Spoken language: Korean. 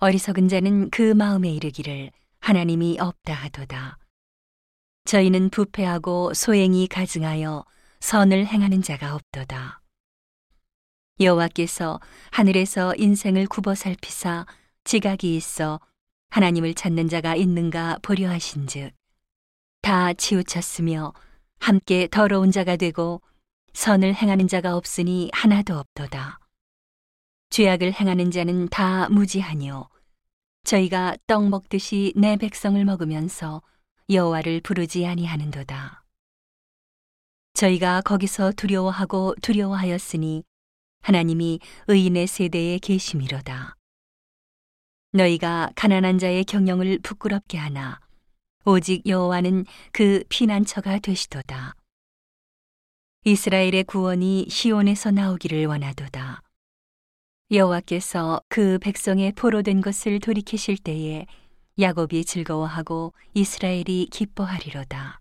어리석은 자는 그 마음에 이르기를 하나님이 없다 하도다. 저희는 부패하고 소행이 가증하여 선을 행하는 자가 없도다. 여호와께서 하늘에서 인생을 굽어 살피사 지각이 있어 하나님을 찾는 자가 있는가 보려 하신즉 다 치우쳤으며 함께 더러운 자가 되고 선을 행하는 자가 없으니 하나도 없도다. 죄악을 행하는 자는 다 무지하뇨. 저희가 떡 먹듯이 내 백성을 먹으면서 여호와를 부르지 아니하는도다. 저희가 거기서 두려워하고 두려워하였으니 하나님이 의인의 세대에 계심이로다. 너희가 가난한 자의 경영을 부끄럽게 하나 오직 여호와는 그 피난처가 되시도다. 이스라엘의 구원이 시온에서 나오기를 원하도다. 여호와께서 그 백성의 포로된 것을 돌이키실 때에 야곱이 즐거워하고 이스라엘이 기뻐하리로다.